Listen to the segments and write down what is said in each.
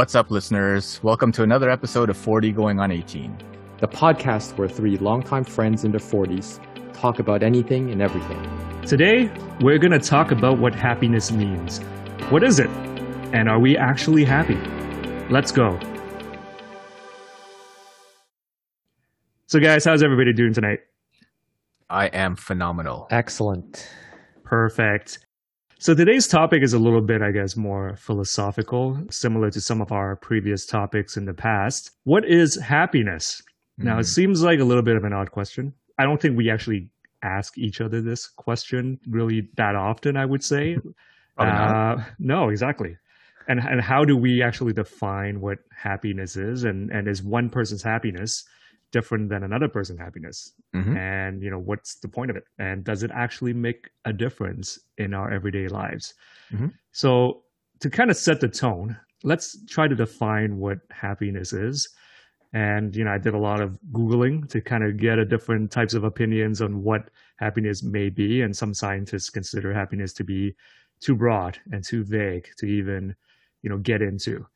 What's up, listeners? Welcome to another episode of 40 Going on 18, the podcast where three longtime friends in their 40s talk about anything and everything. Today, we're going to talk about what happiness means. What is it? And are we actually happy? Let's go. So, guys, how's everybody doing tonight? I am phenomenal. Excellent. Perfect. So today's topic is a little bit, I guess, more philosophical, similar to some of our previous topics in the past. What is happiness? Mm-hmm. Now, it mm-hmm. seems like a little bit of an odd question. I don't think we actually ask each other this question really that often, I would say. uh, no, exactly. And, and how do we actually define what happiness is? And, and is one person's happiness different than another person's happiness. Mm-hmm. and you know what's the point of it? And does it actually make a difference in our everyday lives? Mm-hmm. so to kind of set the tone let's try to define what happiness is. And you know i did a lot of googling to kind of get a different types of opinions on what happiness may be. And some scientists consider happiness to be too broad and too vague to even you know get into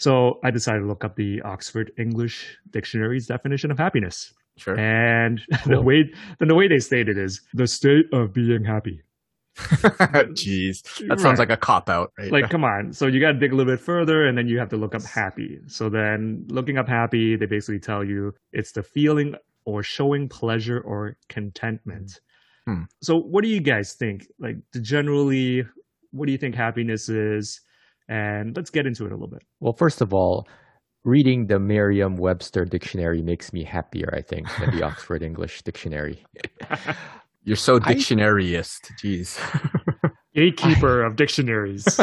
so I decided to look up the Oxford English Dictionary's definition of happiness. Sure. And cool. the way the way they state it is the state of being happy. Jeez, that right. sounds like a cop out, right? Like, come on. So you got to dig a little bit further, and then you have to look up happy. So then, looking up happy, they basically tell you it's the feeling or showing pleasure or contentment. Hmm. So, what do you guys think? Like, generally, what do you think happiness is? And let's get into it a little bit. Well, first of all, reading the Merriam Webster dictionary makes me happier, I think, than the Oxford English dictionary. You're so dictionaryist. I, Jeez. Gatekeeper I, of dictionaries.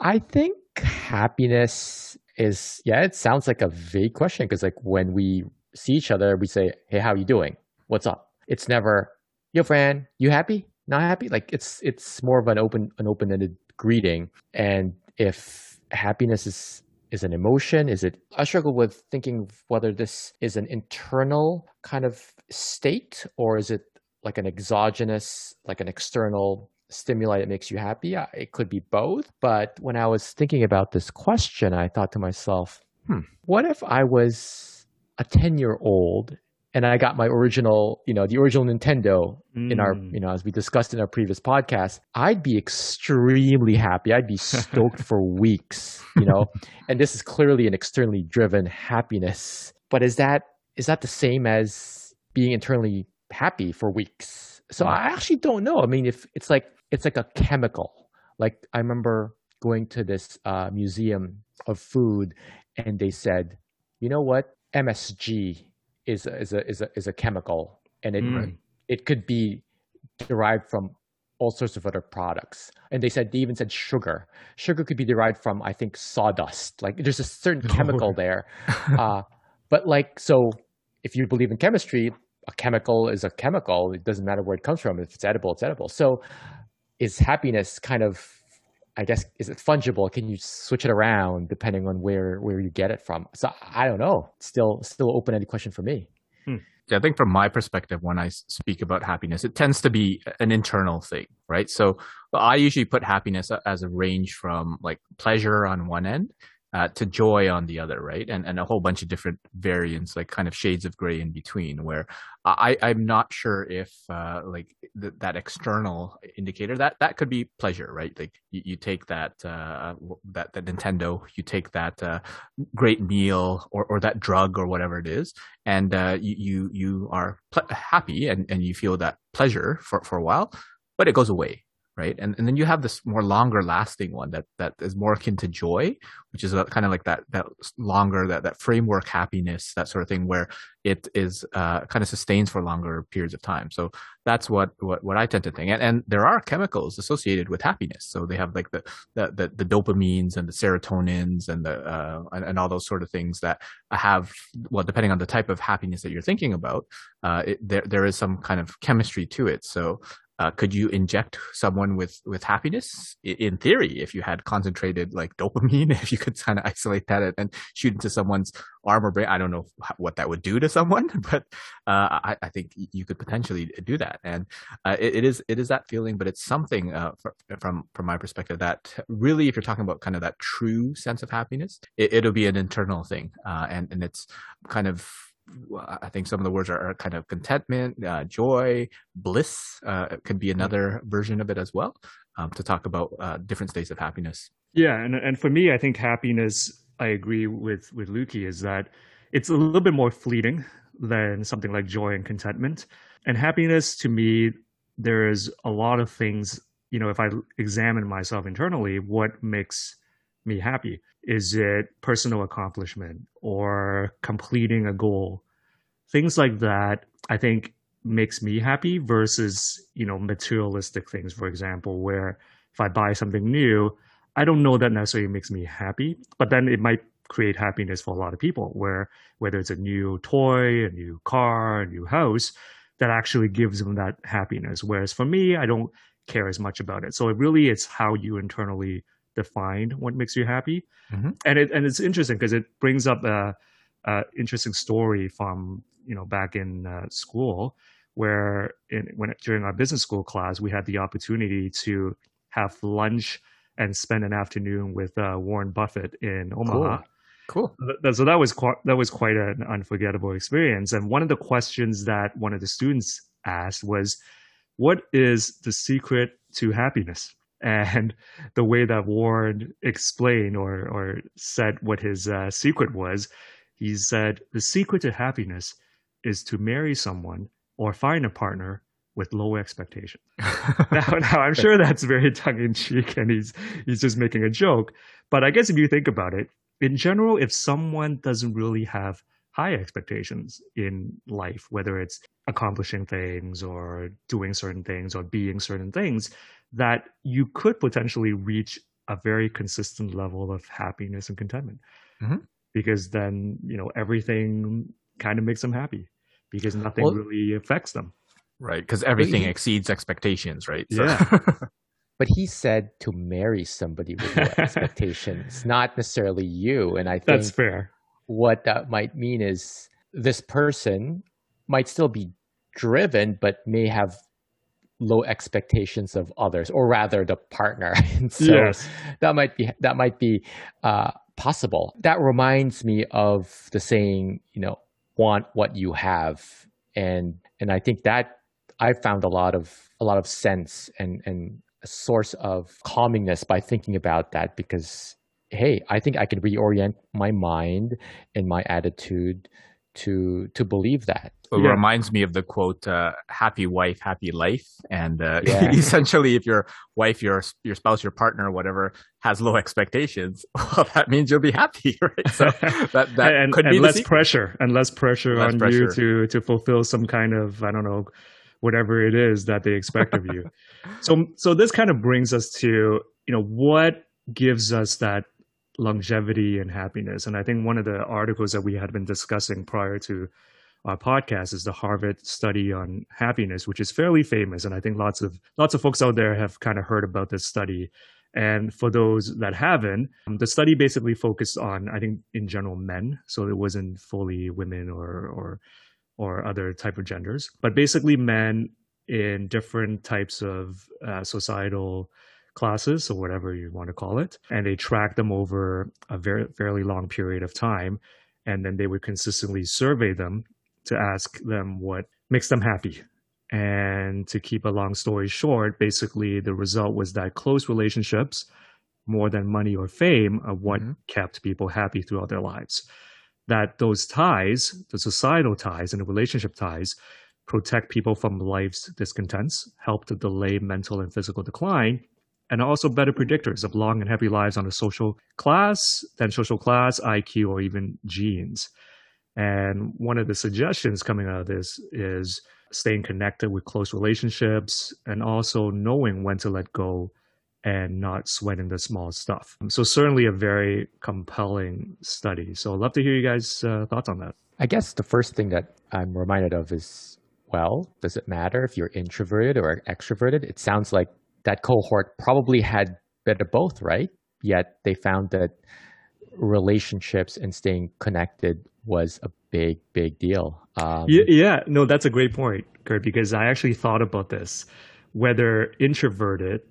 I think happiness is, yeah, it sounds like a vague question because, like, when we see each other, we say, Hey, how are you doing? What's up? It's never, Yo, friend, you happy? Not happy? Like, it's it's more of an open an open ended greeting. And if happiness is is an emotion? Is it? I struggle with thinking whether this is an internal kind of state or is it like an exogenous, like an external stimuli that makes you happy? It could be both. But when I was thinking about this question, I thought to myself, hmm, what if I was a 10 year old and I got my original, you know, the original Nintendo mm. in our, mm. you know, as we discussed in our previous podcast, I'd be extremely happy. I'd be stoked for weeks, you know. and this is clearly an externally driven happiness. But is that is that the same as being internally happy for weeks? So I actually don't know. I mean, if it's like it's like a chemical. Like I remember going to this uh, museum of food, and they said, you know what, MSG is a, is a is a is a chemical, and it mm. it could be derived from all sorts of other products. And they said they even said sugar. Sugar could be derived from I think sawdust. Like there's a certain chemical there. Uh, but like so, if you believe in chemistry, a chemical is a chemical. It doesn't matter where it comes from. If it's edible, it's edible. So, is happiness kind of I guess is it fungible? Can you switch it around depending on where where you get it from? So I don't know. Still still open ended question for me. Hmm. I think from my perspective, when I speak about happiness, it tends to be an internal thing, right? So I usually put happiness as a range from like pleasure on one end uh, to joy on the other, right? And and a whole bunch of different variants, like kind of shades of gray in between. Where I I'm not sure if uh, like th- that external indicator that that could be pleasure, right? Like you, you take that uh, that Nintendo, you take that uh, great meal or or that drug or whatever it is, and uh, you you you are pl- happy and and you feel that pleasure for for a while, but it goes away, right? And and then you have this more longer lasting one that that is more akin to joy, which is kind of like that that longer that that framework happiness that sort of thing where it is uh, kind of sustains for longer periods of time. So that's what what, what I tend to think. And, and there are chemicals associated with happiness. So they have like the the the, the dopamines and the serotonins and the uh, and, and, all those sort of things that have well depending on the type of happiness that you're thinking about, uh, it, there there is some kind of chemistry to it. So uh, could you inject someone with with happiness? In theory, if you had concentrated like dopamine, if you could kind of isolate that and shoot into someone's arm or brain, I don't know what that would do to someone, but uh, I, I, think you could potentially do that. And uh, it, it is it is that feeling, but it's something uh, from from my perspective that really, if you're talking about kind of that true sense of happiness, it, will be an internal thing, uh, and and it's kind of I think some of the words are, are kind of contentment, uh, joy, bliss uh, could be another version of it as well um, to talk about uh, different states of happiness. Yeah, and and for me, I think happiness. I agree with with Lukey is that it's a little bit more fleeting than something like joy and contentment. And happiness, to me, there is a lot of things. You know, if I examine myself internally, what makes me happy? Is it personal accomplishment or completing a goal? Things like that, I think makes me happy versus, you know, materialistic things, for example, where if I buy something new, I don't know that necessarily makes me happy, but then it might create happiness for a lot of people where whether it's a new toy, a new car, a new house, that actually gives them that happiness. Whereas for me, I don't care as much about it. So it really it's how you internally define what makes you happy. Mm-hmm. And it and it's interesting because it brings up a, a, interesting story from you know back in uh, school where in, when during our business school class we had the opportunity to have lunch and spend an afternoon with uh, Warren Buffett in Omaha. Cool. cool. So that was quite, that was quite an unforgettable experience. And one of the questions that one of the students asked was, "What is the secret to happiness?" And the way that Warren explained or or said what his uh, secret was, he said the secret to happiness is to marry someone or find a partner with low expectations. now, now, I'm sure that's very tongue in cheek, and he's he's just making a joke. But I guess if you think about it, in general, if someone doesn't really have high expectations in life, whether it's accomplishing things or doing certain things or being certain things, that you could potentially reach a very consistent level of happiness and contentment. Mm-hmm. Because then, you know, everything kind of makes them happy because nothing well, really affects them. Right. Because everything he, exceeds expectations, right? So. Yeah. but he said to marry somebody with no expectations, not necessarily you. And I think that's fair. What that might mean is this person might still be driven, but may have low expectations of others, or rather the partner. so yes. that might be that might be uh, possible. That reminds me of the saying, you know, want what you have, and and I think that I found a lot of a lot of sense and and a source of calmingness by thinking about that because hey, I think I can reorient my mind and my attitude to to believe that. It yeah. reminds me of the quote uh, "happy wife, happy life," and uh, yeah. essentially, if your wife, your your spouse, your partner, whatever, has low expectations, well, that means you'll be happy, right? So that that and, could and be less pressure and less pressure less on pressure. you to to fulfill some kind of I don't know whatever it is that they expect of you. so so this kind of brings us to you know what gives us that longevity and happiness. And I think one of the articles that we had been discussing prior to our podcast is the Harvard study on happiness, which is fairly famous. And I think lots of lots of folks out there have kind of heard about this study. And for those that haven't, um, the study basically focused on, I think, in general, men. So it wasn't fully women or or or other type of genders, but basically men in different types of uh, societal classes or whatever you want to call it and they track them over a very fairly long period of time and then they would consistently survey them to ask them what makes them happy and to keep a long story short basically the result was that close relationships more than money or fame are what mm-hmm. kept people happy throughout their lives that those ties the societal ties and the relationship ties protect people from life's discontents help to delay mental and physical decline and are also better predictors of long and happy lives on a social class than social class, IQ, or even genes. And one of the suggestions coming out of this is staying connected with close relationships and also knowing when to let go and not sweating the small stuff. So, certainly a very compelling study. So, I'd love to hear you guys' uh, thoughts on that. I guess the first thing that I'm reminded of is well? Does it matter if you're introverted or extroverted? It sounds like that cohort probably had of both, right? Yet they found that relationships and staying connected was a big, big deal. Um, yeah, yeah, no, that's a great point, Kurt, because I actually thought about this whether introverted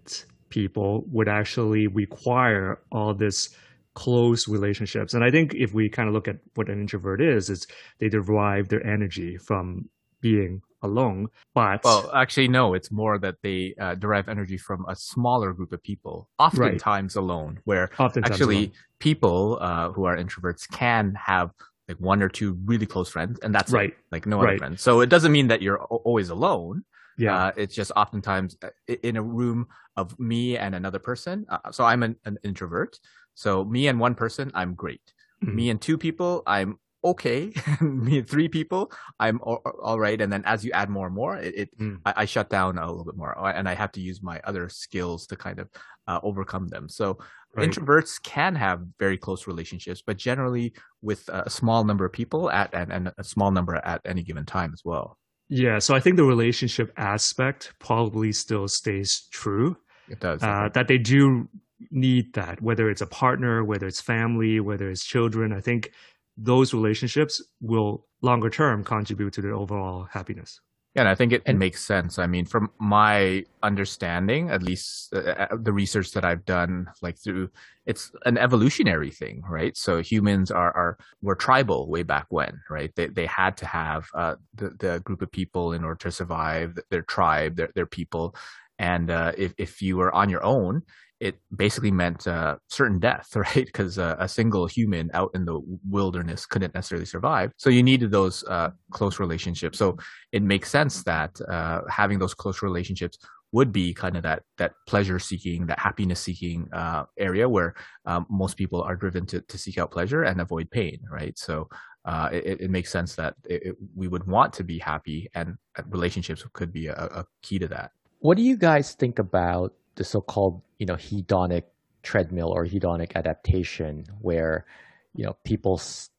people would actually require all this close relationships. And I think if we kind of look at what an introvert is, is they derive their energy from being alone. But well, actually, no. It's more that they uh, derive energy from a smaller group of people, oftentimes right. alone. Where oftentimes actually alone. people uh, who are introverts can have like one or two really close friends, and that's right. It, like no other right. friends. So it doesn't mean that you're always alone. Yeah, uh, it's just oftentimes uh, in a room of me and another person. Uh, so I'm an, an, introvert. So me and one person, I'm great. Mm-hmm. Me and two people, I'm okay. Me three people, I'm all, all right. And then as you add more and more, it, it mm. I, I, shut down a little bit more, and I have to use my other skills to kind of uh, overcome them. So right. introverts can have very close relationships, but generally with a small number of people at and, and a small number at any given time as well. Yeah, so I think the relationship aspect probably still stays true. It does. Uh, that they do need that, whether it's a partner, whether it's family, whether it's children. I think those relationships will longer term contribute to their overall happiness. Yeah, and I think it, and, makes sense. I mean, from my understanding, at least uh, uh, the research that I've done, like through, it's an evolutionary thing, right? So humans are, are were tribal way back when, right? They they had to have uh, the the group of people in order to survive, their tribe, their their people, and uh, if if you were on your own, it basically meant uh, certain death, right? Because uh, a single human out in the wilderness couldn't necessarily survive. So you needed those uh, close relationships. So it makes sense that uh, having those close relationships would be kind of that that pleasure seeking, that happiness seeking uh, area where um, most people are driven to to seek out pleasure and avoid pain, right? So. Uh, it, it, makes sense that it, it, we would want to be happy, and relationships could be a, a key to that. What do you guys think about the so-called you know hedonic treadmill or hedonic adaptation where you know people's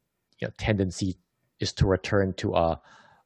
you know tendency is to return to a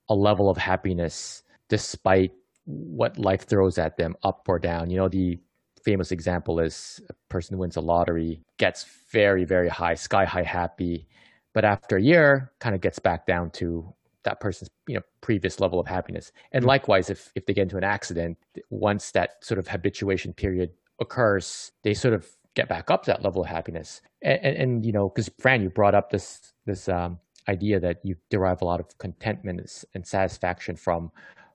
a level of happiness despite what life throws at them up or down. You know the famous example is a person who wins a lottery gets very very high sky high happy but after a year kind of gets back down to that person's you know previous level of happiness. And mm-hmm. likewise if if they get into an accident once that sort of habituation period occurs they sort of get back up to that level of happiness. And, and, and you know because fran you brought up this this um, idea that you derive a lot of contentment and satisfaction from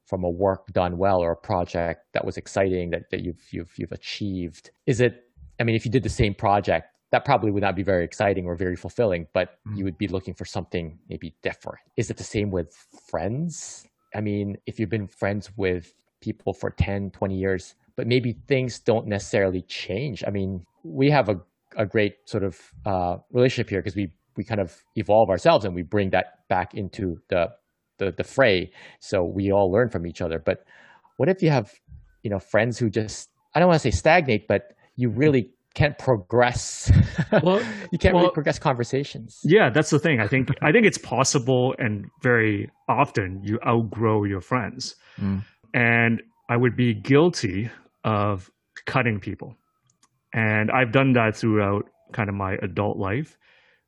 from a work done well or a project that was exciting that, that you've you've you've achieved. Is it i mean if you did the same project that probably would not be very exciting or very fulfilling, but you would be looking for something maybe different. Is it the same with friends? I mean, if you've been friends with people for 10, 20 years, but maybe things don't necessarily change. I mean, we have a, a great sort of uh, relationship here because we, we kind of evolve ourselves and we bring that back into the, the, the fray. So we all learn from each other. But what if you have, you know, friends who just, I don't want to say stagnate, but you really can't progress. Well, you can't well, really progress conversations. Yeah, that's the thing. I think I think it's possible, and very often you outgrow your friends. Mm. And I would be guilty of cutting people, and I've done that throughout kind of my adult life,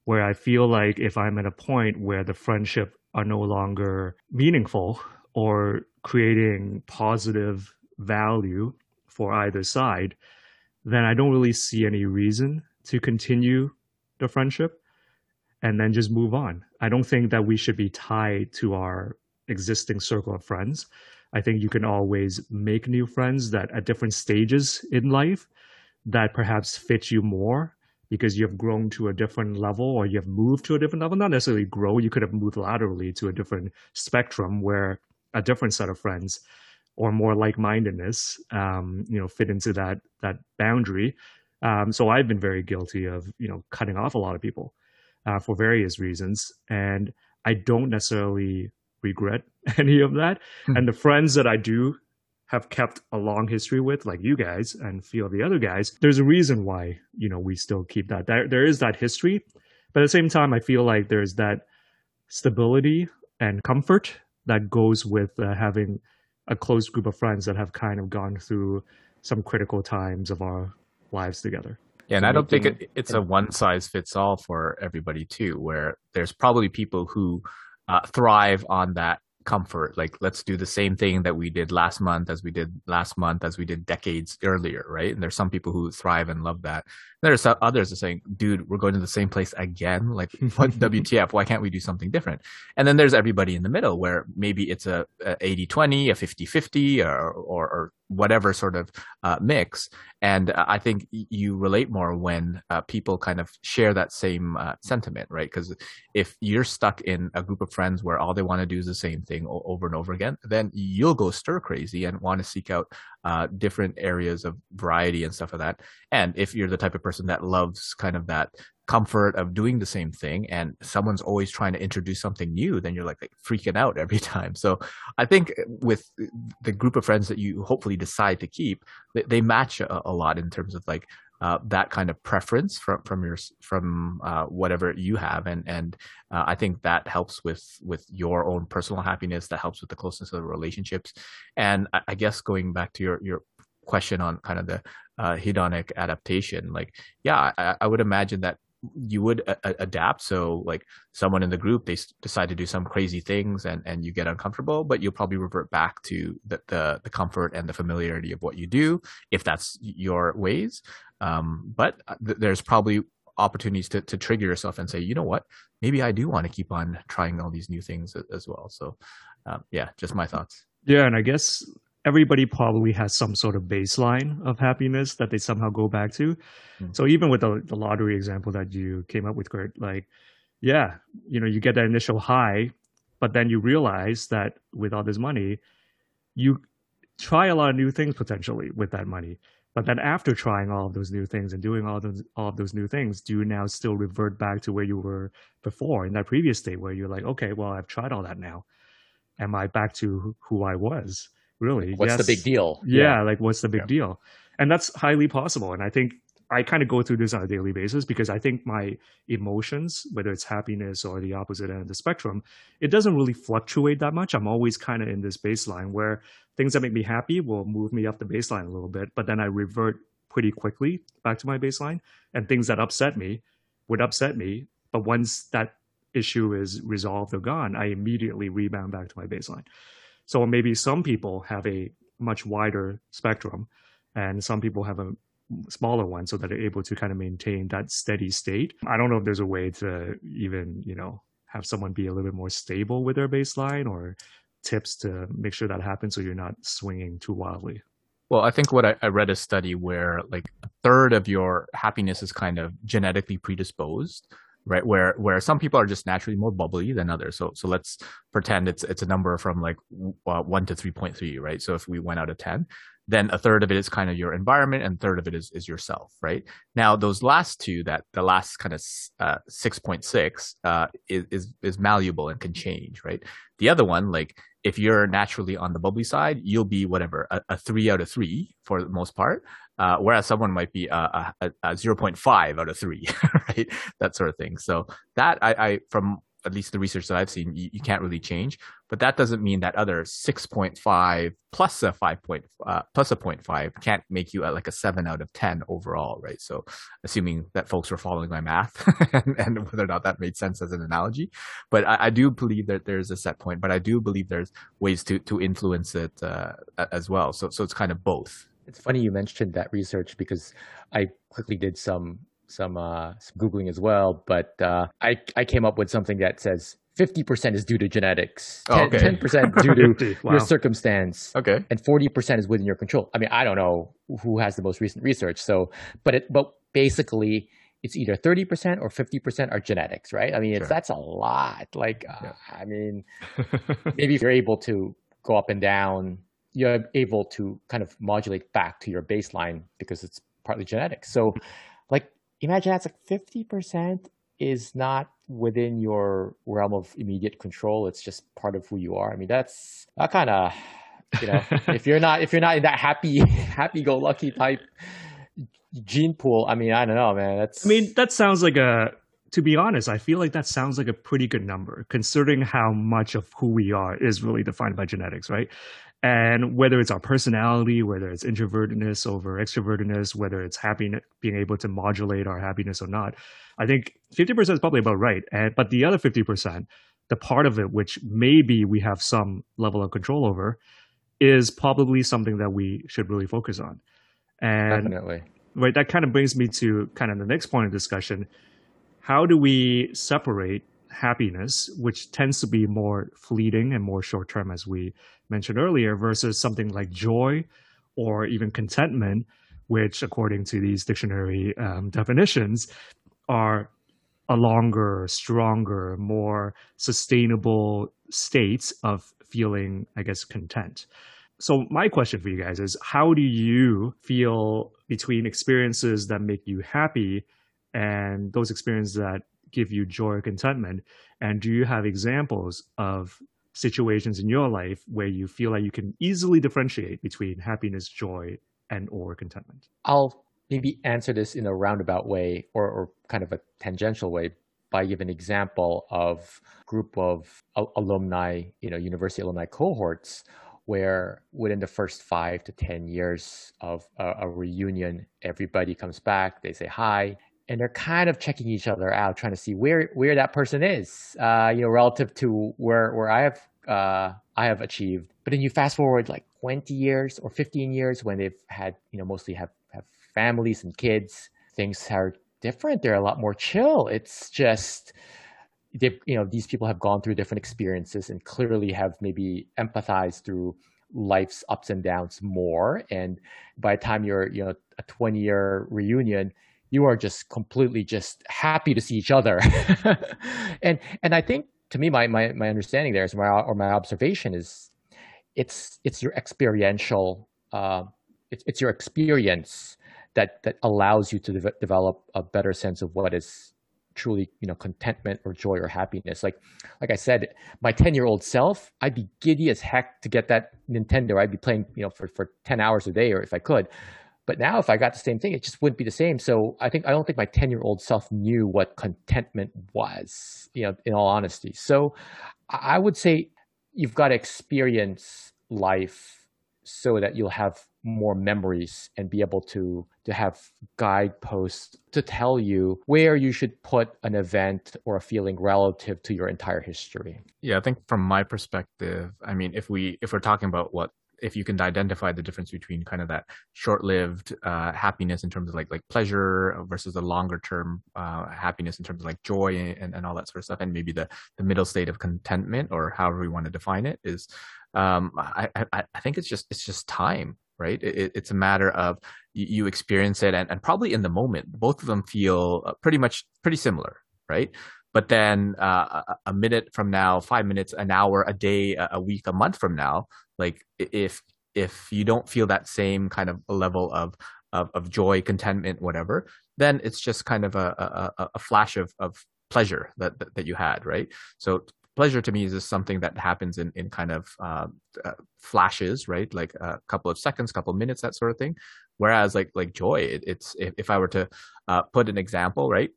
where I feel like if I'm at a point where the friendship are no longer meaningful or creating positive value for either side then I don't really see any reason to continue the friendship and then just move on. I don't think that we should be tied to our existing circle of friends. I think you can always make new friends that at different stages in life that perhaps fit you more because you have grown to a different level or you have moved to a different level. Not necessarily grow, you could have moved laterally to a different spectrum where a different set of friends or more like-mindedness, um, you know, fit into that that boundary. Um, so I've been very guilty of you know cutting off a lot of people uh, for various reasons, and I don't necessarily regret any of that. Hmm. And the friends that I do have kept a long history with, like you guys and a few of the other guys, there's a reason why you know we still keep that. There, there is that history, but at the same time, I feel like there's that stability and comfort that goes with uh, having a close group of friends that have kind of gone through some critical times of our lives together. Yeah, and I don't think it, it's a one size fits all for everybody too. Where there's probably people who uh, thrive on that comfort. Like, let's do the same thing that we did last month as we did last month as we did decades earlier, right? And there's some people who thrive and love that. There's others are saying, dude, we're going to the same place again. Like, what WTF? Why can't we do something different? And then there's everybody in the middle where maybe it's a, a 80-20, a 50-50 or, or, or whatever sort of uh, mix. And uh, I think you relate more when uh, people kind of share that same uh, sentiment, right? Because if you're stuck in a group of friends where all they want to do is the same thing over and over again, then you'll go stir crazy and want to seek out uh, different areas of variety and stuff like that. And if you're the type of person that loves kind of that comfort of doing the same thing and someone's always trying to introduce something new then you're like, like freaking out every time so i think with the group of friends that you hopefully decide to keep they, they match a, a, lot in terms of like uh, that kind of preference from from your from uh, whatever you have, and and uh, I think that helps with with your own personal happiness. That helps with the closeness of the relationships, and I, I guess going back to your your question on kind of the uh, hedonic adaptation, like yeah, I, I would imagine that you would a- adapt. So like someone in the group, they s- decide to do some crazy things and, and you get uncomfortable, but you'll probably revert back to the, the, the comfort and the familiarity of what you do, if that's your ways. Um, but uh, th- there's probably opportunities to, to trigger yourself and say, you know what, maybe I do want to keep on trying all these new things as well. So um, yeah, just my thoughts. Yeah. And I guess everybody probably has some sort of baseline of happiness that they somehow go back to. Mm. So even with the, the lottery example that you came up with, Kurt, like, yeah, you know, you get that initial high, but then you realize that with all this money, you try a lot of new things potentially with that money. But then after trying all of those new things and doing all those all of those new things, do you now still revert back to where you were before in that previous state where you're like, okay, well, I've tried all that now. Am I back to who I was? really. What's yes. the big deal? Yeah, yeah, like what's the big yeah. deal? And that's highly possible. And I think I kind of go through this on a daily basis because I think my emotions, whether it's happiness or the opposite end of the spectrum, it doesn't really fluctuate that much. I'm always kind of in this baseline where things that make me happy will move me up the baseline a little bit, but then I revert pretty quickly back to my baseline. And things that upset me would upset me. But once that issue is resolved or gone, I immediately rebound back to my baseline. So maybe some people have a much wider spectrum and some people have a smaller ones so that they're able to kind of maintain that steady state. I don't know if there's a way to even, you know, have someone be a little bit more stable with their baseline or tips to make sure that happens so you're not swinging too wildly. Well, I think what I, I, read a study where like a third of your happiness is kind of genetically predisposed right? Where where some people are just naturally more bubbly than others. So so let's pretend it's it's a number from like uh, one to three point three, right? So if we went out of ten, then a third of it is kind of your environment, and third of it is is yourself, right? Now those last two, that the last kind of uh, six point six, uh, is is is malleable and can change, right? The other one, like if you're naturally on the bubbly side, you'll be whatever a, a three out of three for the most part, uh, whereas someone might be a, a, a 0.5 out of three, right? That sort of thing. So that I, I from at least the research that I've seen, you, you, can't really change. But that doesn't mean that other 6.5 plus a 5 point, uh, plus a 0.5 can't make you at like a 7 out of 10 overall, right? So assuming that folks were following my math and, and, whether or not that made sense as an analogy. But I, I, do believe that there's a set point, but I do believe there's ways to, to influence it uh, as well. So, so it's kind of both. It's funny you mentioned that research because I quickly did some some uh, some googling as well, but uh, I I came up with something that says 50% is due to genetics, 10, oh, okay. 10% due to wow. your circumstance, okay, and 40% is within your control. I mean, I don't know who has the most recent research, so but it but basically it's either 30% or 50% are genetics, right? I mean, sure. that's a lot. Like, uh, yeah. I mean, maybe if you're able to go up and down you're able to kind of modulate back to your baseline because it's partly genetic. So, imagine that's like 50% is not within your realm of immediate control. It's just part of who you are. I mean, that's that kind of, you know, if you're not if you're not in that happy happy go lucky type gene pool, I mean, I don't know, man. That's I mean, that sounds like a to be honest, I feel like that sounds like a pretty good number, considering how much of who we are is really defined by genetics, right? And whether it's our personality, whether it's introvertedness over extrovertedness, whether it's happiness, being able to modulate our happiness or not, I think 50% is probably about right. And, but the other 50%, the part of it which maybe we have some level of control over, is probably something that we should really focus on. And Definitely. Right, that kind of brings me to kind of the next point of discussion. How do we separate happiness, which tends to be more fleeting and more short term, as we mentioned earlier, versus something like joy or even contentment, which, according to these dictionary um, definitions, are a longer, stronger, more sustainable states of feeling, I guess, content. So, my question for you guys is how do you feel between experiences that make you happy and those experiences that give you joy or contentment? And do you have examples of situations in your life where you feel like you can easily differentiate between happiness, joy, and or contentment? I'll maybe answer this in a roundabout way or, or kind of a tangential way by giving an example of group of alumni, you know, university alumni cohorts where within the first five to 10 years of a, a, reunion, everybody comes back, they say hi, and they're kind of checking each other out, trying to see where where that person is, uh, you know, relative to where where I have uh, I have achieved. But then you fast forward like 20 years or 15 years when they've had, you know, mostly have have families and kids. Things are different. They're a lot more chill. It's just they, you know, these people have gone through different experiences and clearly have maybe empathized through life's ups and downs more. And by the time you're, you know, a 20 year reunion, you are just completely just happy to see each other. and and I think to me my my, my understanding there is my or my observation is it's it's your experiential uh, it's, it's your experience that that allows you to de- develop a better sense of what is truly you know contentment or joy or happiness. Like like i said my 10 year old self i'd be giddy as heck to get that nintendo. I'd be playing you know for, for 10 hours a day or if i could but now, if I got the same thing, it just wouldn't be the same. So I think I don't think my ten year old self knew what contentment was. You know, in all honesty. So I would say you've got to experience life so that you'll have more memories and be able to to have guideposts to tell you where you should put an event or a feeling relative to your entire history. Yeah, I think from my perspective, I mean, if we if we're talking about what if you can identify the difference between kind of that short-lived uh, happiness in terms of like like pleasure versus the longer-term uh, happiness in terms of like joy and, and all that sort of stuff, and maybe the the middle state of contentment or however we want to define it is, um, I, I, I think it's just it's just time, right? It, it's a matter of you, experience it, and, and probably in the moment, both of them feel uh, pretty much pretty similar, right? But then uh, a minute from now, five minutes, an hour, a day, a week, a month from now, like if if you don't feel that same kind of level of of, of joy, contentment, whatever, then it's just kind of a a, a flash of of pleasure that, that, you had, right? So pleasure to me is just something that happens in in kind of uh, uh, flashes, right? Like a couple of seconds, couple of minutes, that sort of thing. Whereas like like joy, it, it's if, if I were to uh, put an example, right?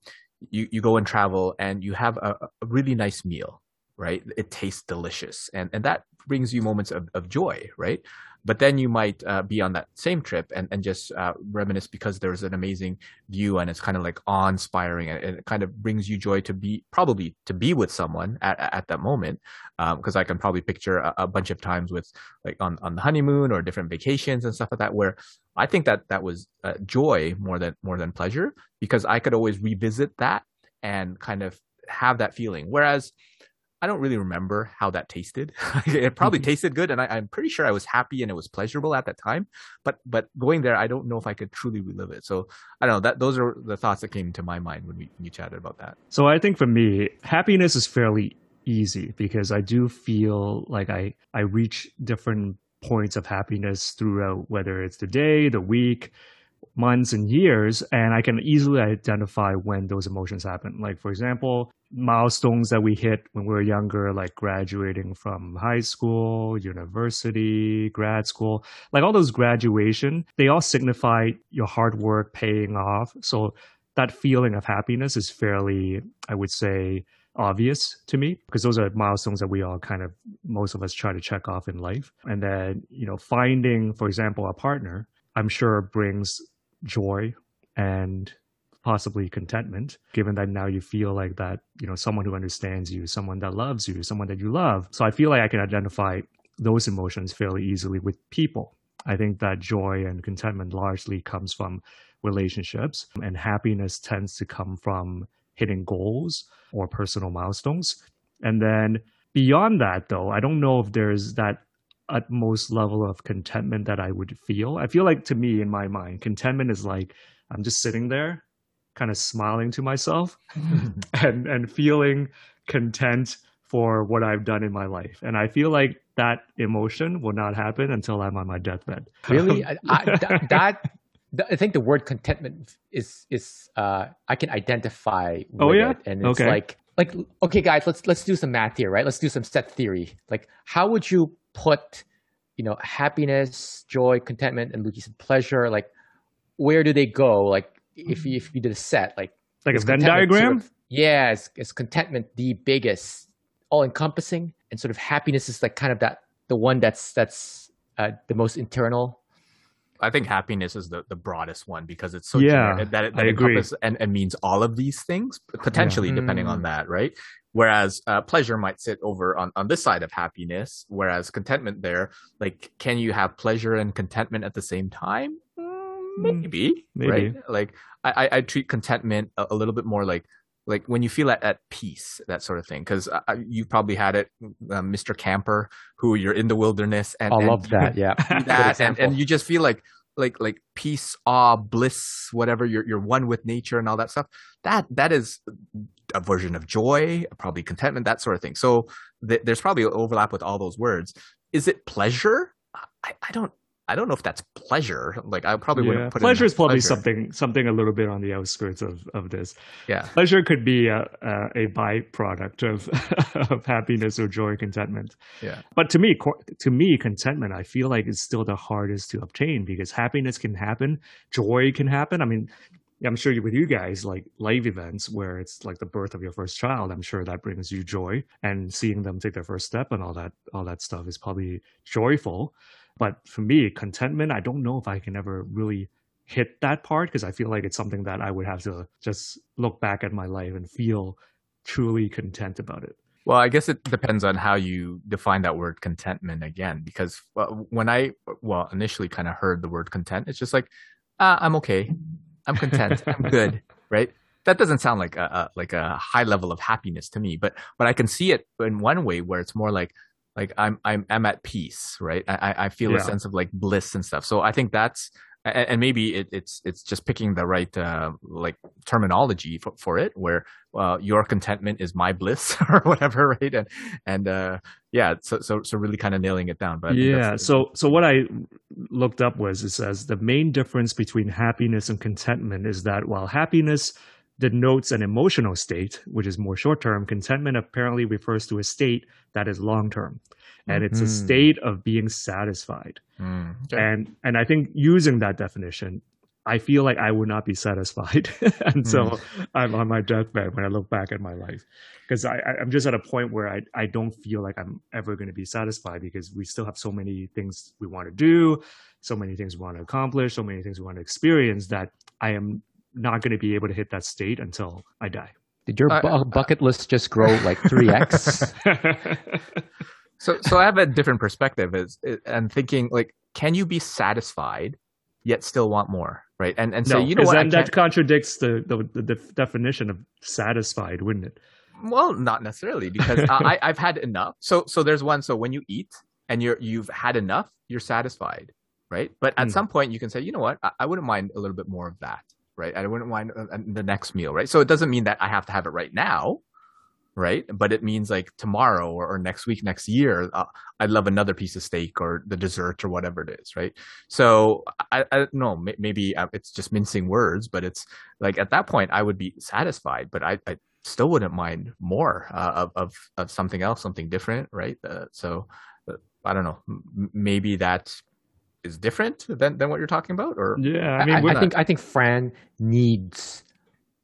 You you go and travel and you have a, a really nice meal, right? It tastes delicious, and and that brings you moments of, of joy, right? But then you might uh, be on that same trip and, and just uh, reminisce because there's an amazing view and it's kind of like awe-inspiring and it kind of brings you joy to be probably to be with someone at, at that moment. Because um, I can probably picture a, a, bunch of times with like on, on the honeymoon or different vacations and stuff like that where I think that that was uh, joy more than more than pleasure because I could always revisit that and kind of have that feeling. Whereas I don't really remember how that tasted. it probably mm-hmm. tasted good, and I, am pretty sure I was happy and it was pleasurable at that time. But but going there, I don't know if I could truly relive it. So I don't know. That those are the thoughts that came to my mind when we when you chatted about that. So I think for me, happiness is fairly easy because I do feel like I I reach different points of happiness throughout, whether it's the day, the week, months and years and i can easily identify when those emotions happen. Like for example milestones that we hit when we were younger like graduating from high school university grad school like all those graduation they all signify your hard work paying off. So that feeling of happiness is fairly, I would say, obvious to me because those are milestones that we all kind of most of us try to check off in life. And then you know finding for example a partner i'm sure brings joy and possibly contentment given that now you feel like that you know someone who understands you someone that loves you someone that you love. So i feel like i can identify those emotions fairly easily with people. I think that joy and contentment largely comes from relationships and happiness tends to come from hitting goals or personal milestones. And then beyond that, though, I don't know if there's that utmost level of contentment that I would feel. I feel like to me, in my mind, contentment is like I'm just sitting there, kind of smiling to myself and, and feeling content for what I've done in my life. And I feel like that emotion will not happen until I'm on my deathbed. Really? I, I, that, that I think the word contentment is is uh, I can identify with oh, yeah? it, and it's okay. like like okay, guys, let's let's do some math here, right? Let's do some set theory. Like, how would you put, you know, happiness, joy, contentment, and said pleasure? Like, where do they go? Like, if you, if you did a set, like like a Venn diagram. Sort of, yeah, is, is contentment the biggest, all encompassing, and sort of happiness is like kind of that the one that's that's uh, the most internal I think happiness is the, the broadest one because it's so yeah, generic that it, that encompasses and, and means all of these things potentially yeah. depending mm. on that, right? Whereas uh, pleasure might sit over on, on this side of happiness, whereas contentment there, like, can you have pleasure and contentment at the same time? Mm, maybe, maybe, right? Like, I, I treat contentment a, a little bit more like like when you feel at, at peace, that sort of thing. Because uh, uh, you probably had it, uh, Mr. Camper, who you're in the wilderness, and I and love that. Yeah, that, and, and you just feel like like like peace, awe, bliss, whatever. You're you're one with nature and all that stuff. That that is a version of joy, probably contentment, that sort of thing. So th- there's probably overlap with all those words. Is it pleasure? I, I don't I don't know if that's pleasure. Like I probably yeah. wouldn't put pleasure is probably pleasure. something something a little bit on the outskirts of, of this. Yeah, pleasure could be a a, a byproduct of of happiness or joy, contentment. Yeah, but to me, to me, contentment I feel like is still the hardest to obtain because happiness can happen, joy can happen. I mean, I'm sure with you guys, like live events where it's like the birth of your first child, I'm sure that brings you joy, and seeing them take their first step and all that, all that stuff is probably joyful. But for me, contentment, I don't know if I can ever really hit that part because I feel like it's something that I would have to just look back at my life and feel truly content about it. Well, I guess it depends on how you define that word contentment again. Because when I, well, initially kind of heard the word content, it's just like, uh, I'm okay. I'm content. I'm good. Right. That doesn't sound like a, a, like a high level of happiness to me, but, but I can see it in one way where it's more like, like I'm I'm I'm at peace, right? I I feel yeah. a sense of like bliss and stuff. So I think that's and maybe it, it's it's just picking the right uh, like terminology for, for it, where uh, your contentment is my bliss or whatever, right? And and uh, yeah, so so so really kind of nailing it down. But yeah, so so what I looked up was it says the main difference between happiness and contentment is that while happiness denotes an emotional state, which is more short term. Contentment apparently refers to a state that is long term. And it's mm-hmm. a state of being satisfied. Mm, okay. And and I think using that definition, I feel like I would not be satisfied until mm. I'm on my deathbed when I look back at my life. Because I, I'm just at a point where I, I don't feel like I'm ever going to be satisfied because we still have so many things we want to do, so many things we want to accomplish, so many things we want to experience that I am not going to be able to hit that state until I die. Did your bu- bucket list just grow like three x? so, so I have a different perspective. Is and thinking like, can you be satisfied yet still want more, right? And and no, say, you know what? Then that contradicts the, the, the definition of satisfied, wouldn't it? Well, not necessarily because I, I've had enough. So so there's one. So when you eat and you're you've had enough, you're satisfied, right? But at mm. some point you can say, you know what? I, I wouldn't mind a little bit more of that right? I wouldn't mind uh, uh, the next meal, right? So it doesn't mean that I have to have it right now, right? But it means like tomorrow or, or next week, next year, uh, I'd love another piece of steak or the dessert or whatever it is, right? So I, I don't know, maybe uh, it's just mincing words, but it's like at that point I would be satisfied, but I, I still wouldn't mind more uh, of, of, of something else, something different, right? Uh, so I don't know, maybe that is different than, than what you're talking about or yeah i mean I, I think i think fran needs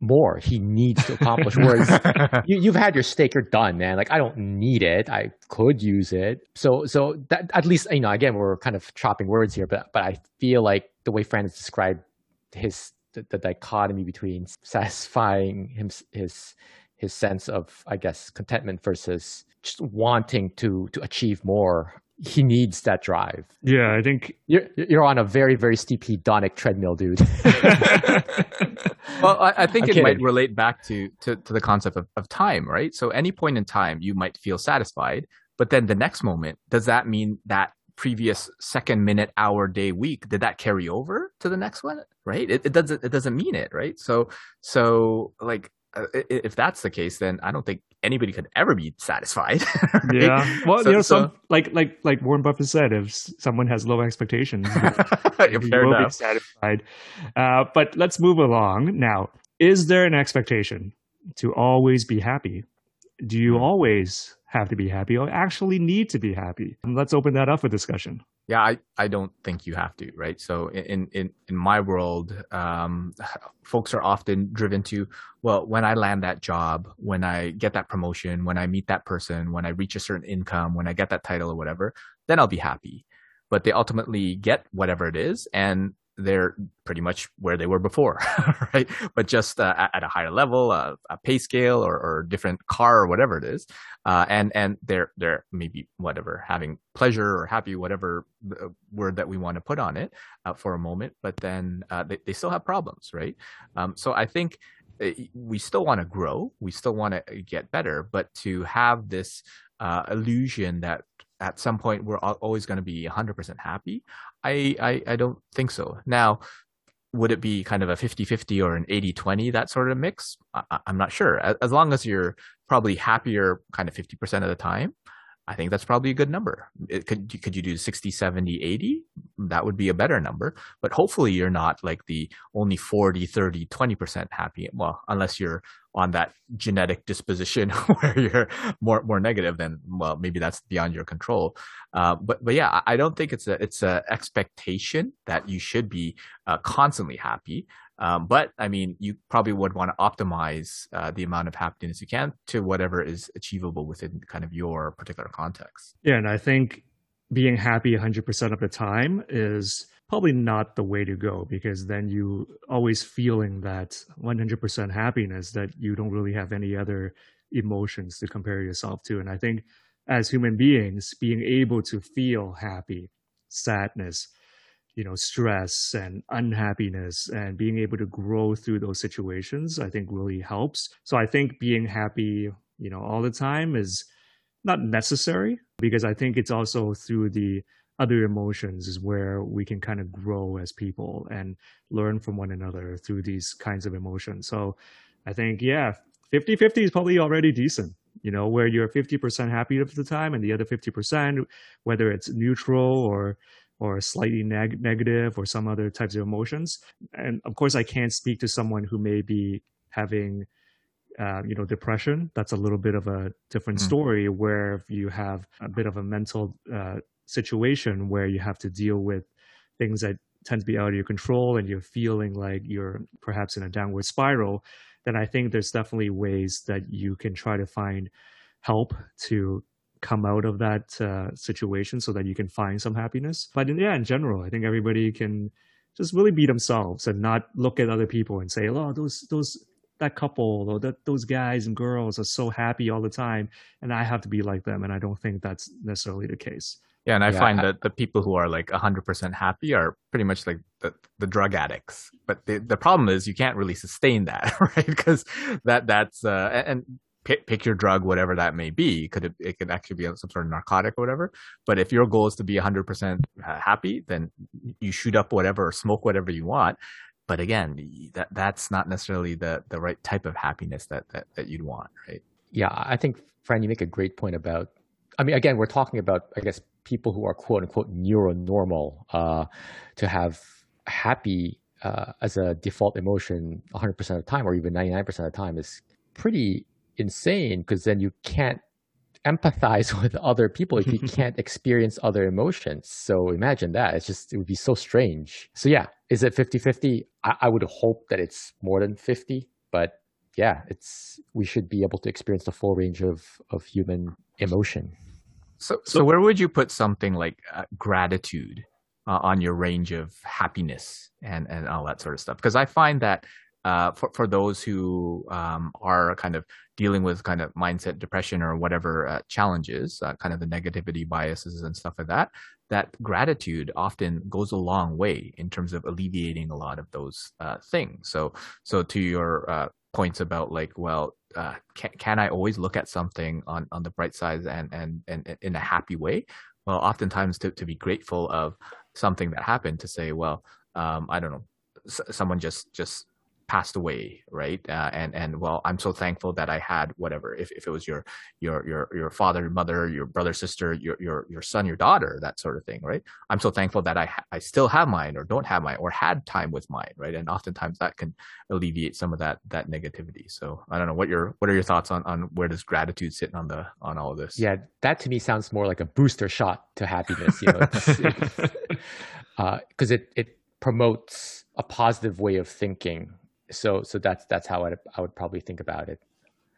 more. He needs to accomplish. Whereas you, you've had your steak you're done, man. Like I don't need it. I could use it. So so that at least you know again we're kind of chopping words here, but but I feel like the way Fran has described his the, the dichotomy between satisfying him his his sense of I guess contentment versus just wanting to to achieve more he needs that drive. Yeah, I think you're you're on a very very steep hedonic treadmill, dude. well, I, I think I'm it kidding. might relate back to, to to the concept of, of time, right? So any point in time, you might feel satisfied, but then the next moment, does that mean that previous second, minute, hour, day, week, did that carry over to the next one? Right? It, it doesn't it doesn't mean it, right? So so like uh, if that's the case, then I don't think anybody could ever be satisfied. right? Yeah. Well, so, you know, so, some like like like Warren Buffett said, if someone has low expectations, you will enough. be satisfied. Uh, but let's move along now. Is there an expectation to always be happy? Do you hmm. always have to be happy or actually need to be happy? And let's open that up for discussion. Yeah, I, I don't think you have to, right? So in in in my world, um, folks are often driven to, well, when I land that job, when I get that promotion, when I meet that person, when I reach a certain income, when I get that title or whatever, then I'll be happy. But they ultimately get whatever it is, and they're pretty much where they were before, right? But just uh, at, a higher level, uh, a pay scale or, or different car or whatever it is, uh, and and they're they're maybe whatever having pleasure or happy, whatever word that we want to put on it uh, for a moment. But then uh, they they still have problems, right? Um, so I think uh, we still want to grow, we still want to get better, but to have this illusion that at some point we're always going to be 100% happy I, I i don't think so. Now would it be kind of a 50-50 or an 80-20 that sort of mix? I, am not sure. As long as you're probably happier kind of 50% of the time I think that's probably a good number. It could could you do 60, 70, 80? That would be a better number. But hopefully you're not like the only 40, 30, 20% happy. Well, unless you're on that genetic disposition where you're more more negative, then well, maybe that's beyond your control. Uh, but but yeah, I don't think it's a it's a expectation that you should be uh, constantly happy. Um, but I mean, you probably would want to optimize uh, the amount of happiness you can to whatever is achievable within kind of your particular context. Yeah, and I think being happy 100% of the time is probably not the way to go because then you always feeling that 100% happiness that you don't really have any other emotions to compare yourself to. And I think as human beings, being able to feel happy, sadness, you know stress and unhappiness and being able to grow through those situations i think really helps. So i think being happy you know all the time is not necessary because i think it's also through the other emotions is where we can kind of grow as people and learn from one another through these kinds of emotions. So i think yeah 50 50 is probably already decent you know where you're 50% happy of the time and the other 50% whether it's neutral or or slightly neg- negative or some other types of emotions. And of course, I can't speak to someone who may be having, uh, you know, depression. That's a little bit of a different mm. story where you have a bit of a mental uh, situation where you have to deal with things that tend to be out of your control and you're feeling like you're perhaps in a downward spiral. Then I think there's definitely ways that you can try to find help to come out of that uh, situation so that you can find some happiness. But in, yeah, in general, I think everybody can just really be themselves and not look at other people and say, "Oh, those those that couple or that those guys and girls are so happy all the time, and I have to be like them." And I don't think that's necessarily the case. Yeah, and I yeah, find that the people who are like 100% happy are pretty much like the, the drug addicts. But the, the problem is you can't really sustain that, right? Because that that's uh, and pick, pick your drug, whatever that may be. Could it, it could actually be some sort of narcotic or whatever. But if your goal is to be 100% happy, then you shoot up whatever or smoke whatever you want. But again, that that's not necessarily the the right type of happiness that that, that you'd want, right? Yeah, I think Fran, you make a great point about. I mean, again, we're talking about, I guess, people who are quote unquote neuronormal uh, to have happy uh, as a default emotion 100% of the time, or even 99% of the time, is pretty insane because then you can't empathize with other people if you can't experience other emotions. So imagine that. It's just, it would be so strange. So yeah, is it 50 50? I, I, would hope that it's more than 50. but yeah, it's we should be able to experience the full range of of human emotion. So, so where would you put something like uh, gratitude uh, on your range of happiness and and all that sort of stuff? Because I find that uh, for for those who um, are kind of dealing with kind of mindset depression or whatever uh, challenges, uh, kind of the negativity biases and stuff like that, that gratitude often goes a long way in terms of alleviating a lot of those uh, things. So, so to your uh, points about like, well, uh, can, can I always look at something on, on the bright side and, and, and in a happy way? Well, oftentimes to, to be grateful of something that happened to say, well, um, I don't know, s- someone just, just passed away, right? Uh, and and well, I'm so thankful that I had whatever. If, if it was your your your your father, mother, your brother, sister, your your your son, your daughter, that sort of thing, right? I'm so thankful that I ha- I still have mine, or don't have mine, or had time with mine, right? And oftentimes that can alleviate some of that that negativity. So I don't know what your what are your thoughts on on where does gratitude sit on the on all of this? Yeah, that to me sounds more like a booster shot to happiness. You know, because uh, it it promotes a positive way of thinking so so that's that's how I I would probably think about it.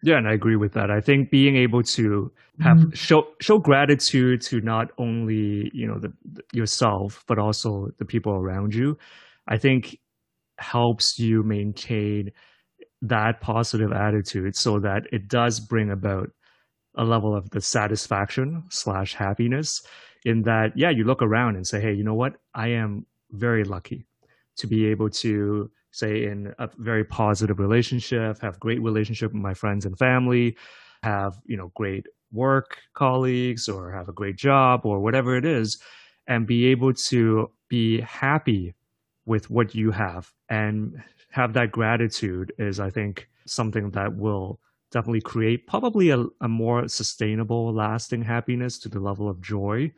Yeah, and I agree with that. I think being able to have mm-hmm. show show gratitude to not only you know the, the, yourself but also the people around you, I think helps you maintain that positive attitude so that it does bring about a level of the satisfaction slash happiness in that yeah you look around and say hey you know what i am very lucky to be able to say in a very positive relationship, have great relationship with my friends and family, have, you know, great work colleagues or have a great job or whatever it is and be able to be happy with what you have. And have that gratitude is I think something that will definitely create probably a, a more sustainable lasting happiness to the level of joy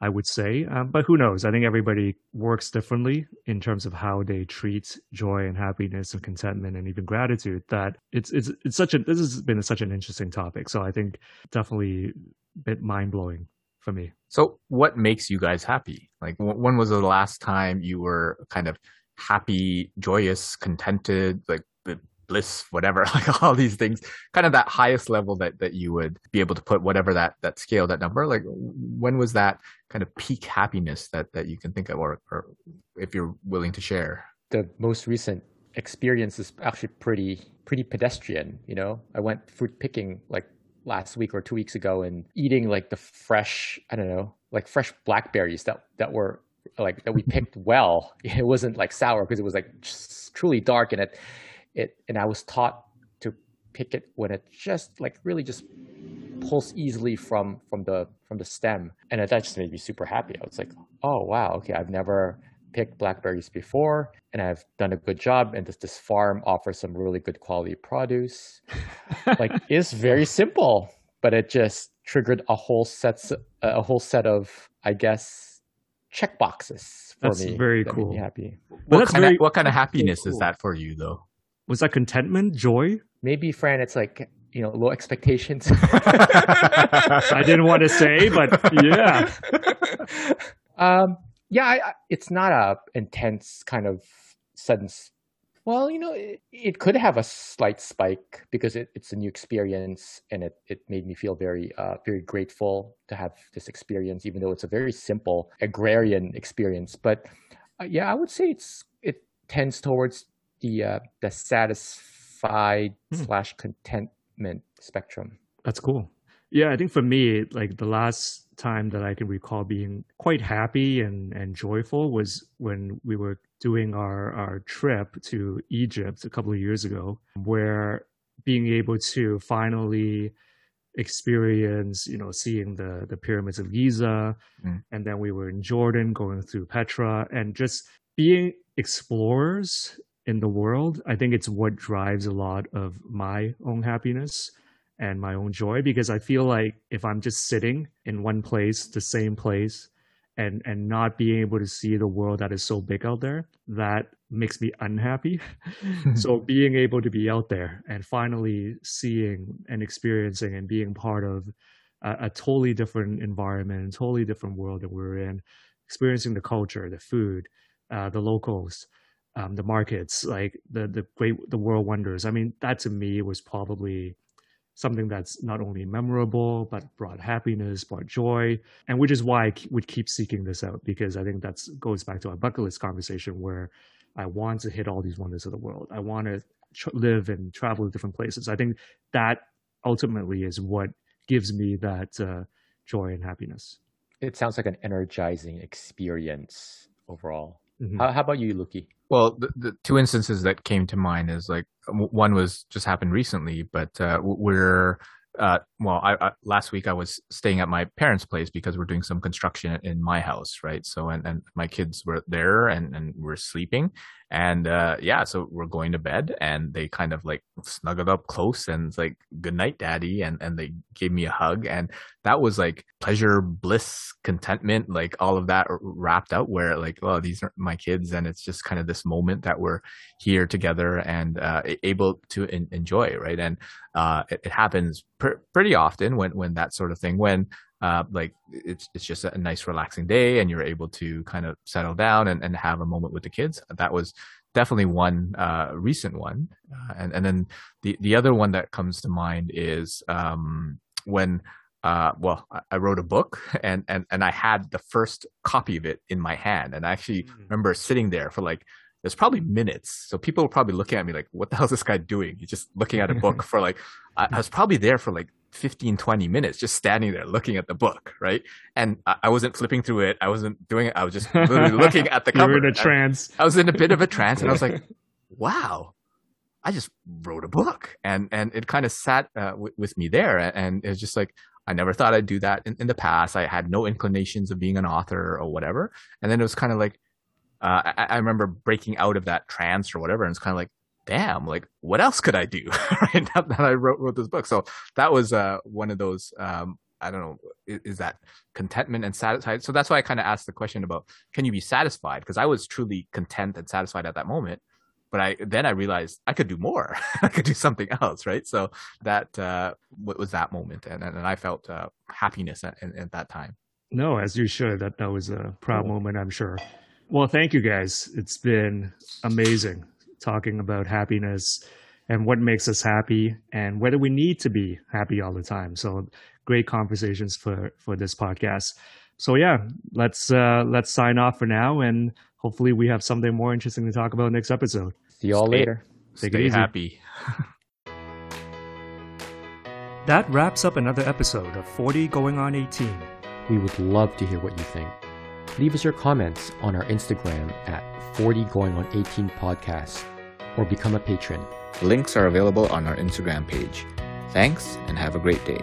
I would say. Um, but who knows? I think everybody works differently in terms of how they treat joy and happiness and contentment and even gratitude. That it's it's it's such a this has been such an interesting topic. So I think definitely a bit mind blowing for me. So what makes you guys happy? Like when was the last time you were kind of happy, joyous, contented, like bliss, whatever, like all these things, kind of that highest level that that you would be able to put whatever that that scale, that number. Like when was that kind of peak happiness that that you can think of, or, or if you're willing to share? The most recent experience is actually pretty pretty pedestrian. You know, I went fruit picking like last week or two weeks ago and eating like the fresh, I don't know, like fresh blackberries that that were like that we picked well. It wasn't like sour because it was like truly dark and it it and I was taught to pick it when it just like really just pulls easily from from the from the stem. And that just made me super happy. I was like oh wow okay i've never picked blackberries before and i've done a good job and this, this farm offers some really good quality produce. Like it's very simple but it just triggered a whole sets a whole set of i guess check boxes for that's me very cool. happy. What, kind, very, of, what kind of happiness cool. is that for you though was that contentment, joy? Maybe, Fran, it's like you know low expectations. I didn't want to say, but yeah. Um, yeah, I, it's not a intense kind of sudden. Well, you know, it, it could have a slight spike because it, it's a new experience, and it, it made me feel very uh, very grateful to have this experience, even though it's a very simple agrarian experience. But uh, yeah, I would say it's it tends towards the uh, the satisfied hmm. slash contentment spectrum. That's cool. Yeah, I think for me, like the last time that I can recall being quite happy and, and joyful was when we were doing our, our trip to Egypt a couple of years ago, where being able to finally experience, you know, seeing the, the pyramids of Giza, mm. and then we were in Jordan going through Petra, and just being explorers in the world. I think it's what drives a lot of my own happiness and my own joy because I feel like if I'm just sitting in one place, the same place, and and not being able to see the world that is so big out there, that makes me unhappy. so being able to be out there and finally seeing and experiencing and being part of a, a totally different environment, a totally different world that we're in, experiencing the culture, the food, uh, the locals, um, the markets, like the the great the world wonders. I mean, that to me was probably something that's not only memorable but brought happiness, brought joy, and which is why I would keep seeking this out because I think that goes back to our bucket list conversation where I want to hit all these wonders of the world. I want to tr- live and travel to different places. I think that ultimately is what gives me that uh, joy and happiness. It sounds like an energizing experience overall. Mm-hmm. How, how, about you, Luki? Well, the, the, two instances that came to mind is like one was just happened recently, but uh, we're uh, well, I, I, last week I was staying at my parents' place because we're doing some construction in my house, right? So, and, and my kids were there and, and we're sleeping. And, uh, yeah, so we're going to bed and they kind of like snuggled up close and it's like, good night, daddy. And, and they gave me a hug. And that was like pleasure, bliss, contentment, like all of that wrapped up where like, oh, these are my kids. And it's just kind of this moment that we're here together and, uh, able to in, enjoy, right? And, uh, it, it happens pr- pretty often when when that sort of thing when uh, like it's it's just a nice relaxing day and you're able to kind of settle down and, and have a moment with the kids that was definitely one uh, recent one uh, and and then the the other one that comes to mind is um, when uh, well, I wrote a book and, and, and I had the first copy of it in my hand. And I actually mm-hmm. remember sitting there for like there's probably minutes. So people were probably looking at me like, what the hell is this guy doing? He's just looking at a book for like, I, I, was probably there for like 15, 20 minutes, just standing there looking at the book, right? And I, I wasn't flipping through it. I wasn't doing it. I was just literally looking at the cover. You were in a trance. I, I was in a bit of a trance and I was like, wow, I just wrote a book. And, and it kind of sat uh, w- with me there. And it's just like, I never thought I'd do that in, in the past. I had no inclinations of being an author or whatever. And then it was kind of like, uh, I, I, remember breaking out of that trance or whatever, and it's kind of like, damn, like what else could I do? right now that I wrote wrote this book, so that was uh, one of those. Um, I don't know, is, is that contentment and satisfied? So that's why I kind of asked the question about can you be satisfied? Because I was truly content and satisfied at that moment, but I then I realized I could do more. I could do something else, right? So that uh, was that moment, and and I felt uh, happiness at, at, that time. No, as you should. That that was a proud moment, I'm sure. Well, thank you guys. It's been amazing talking about happiness and what makes us happy and whether we need to be happy all the time. So great conversations for for this podcast. So yeah, let's uh let's sign off for now and hopefully we have something more interesting to talk about next episode. See y'all stay, later. Take stay happy. that wraps up another episode of 40 going on 18. We would love to hear what you think leave us your comments on our Instagram at 40 Going on 18 Podcast or become a patron. Links are available on our Instagram page. Thanks and have a great day.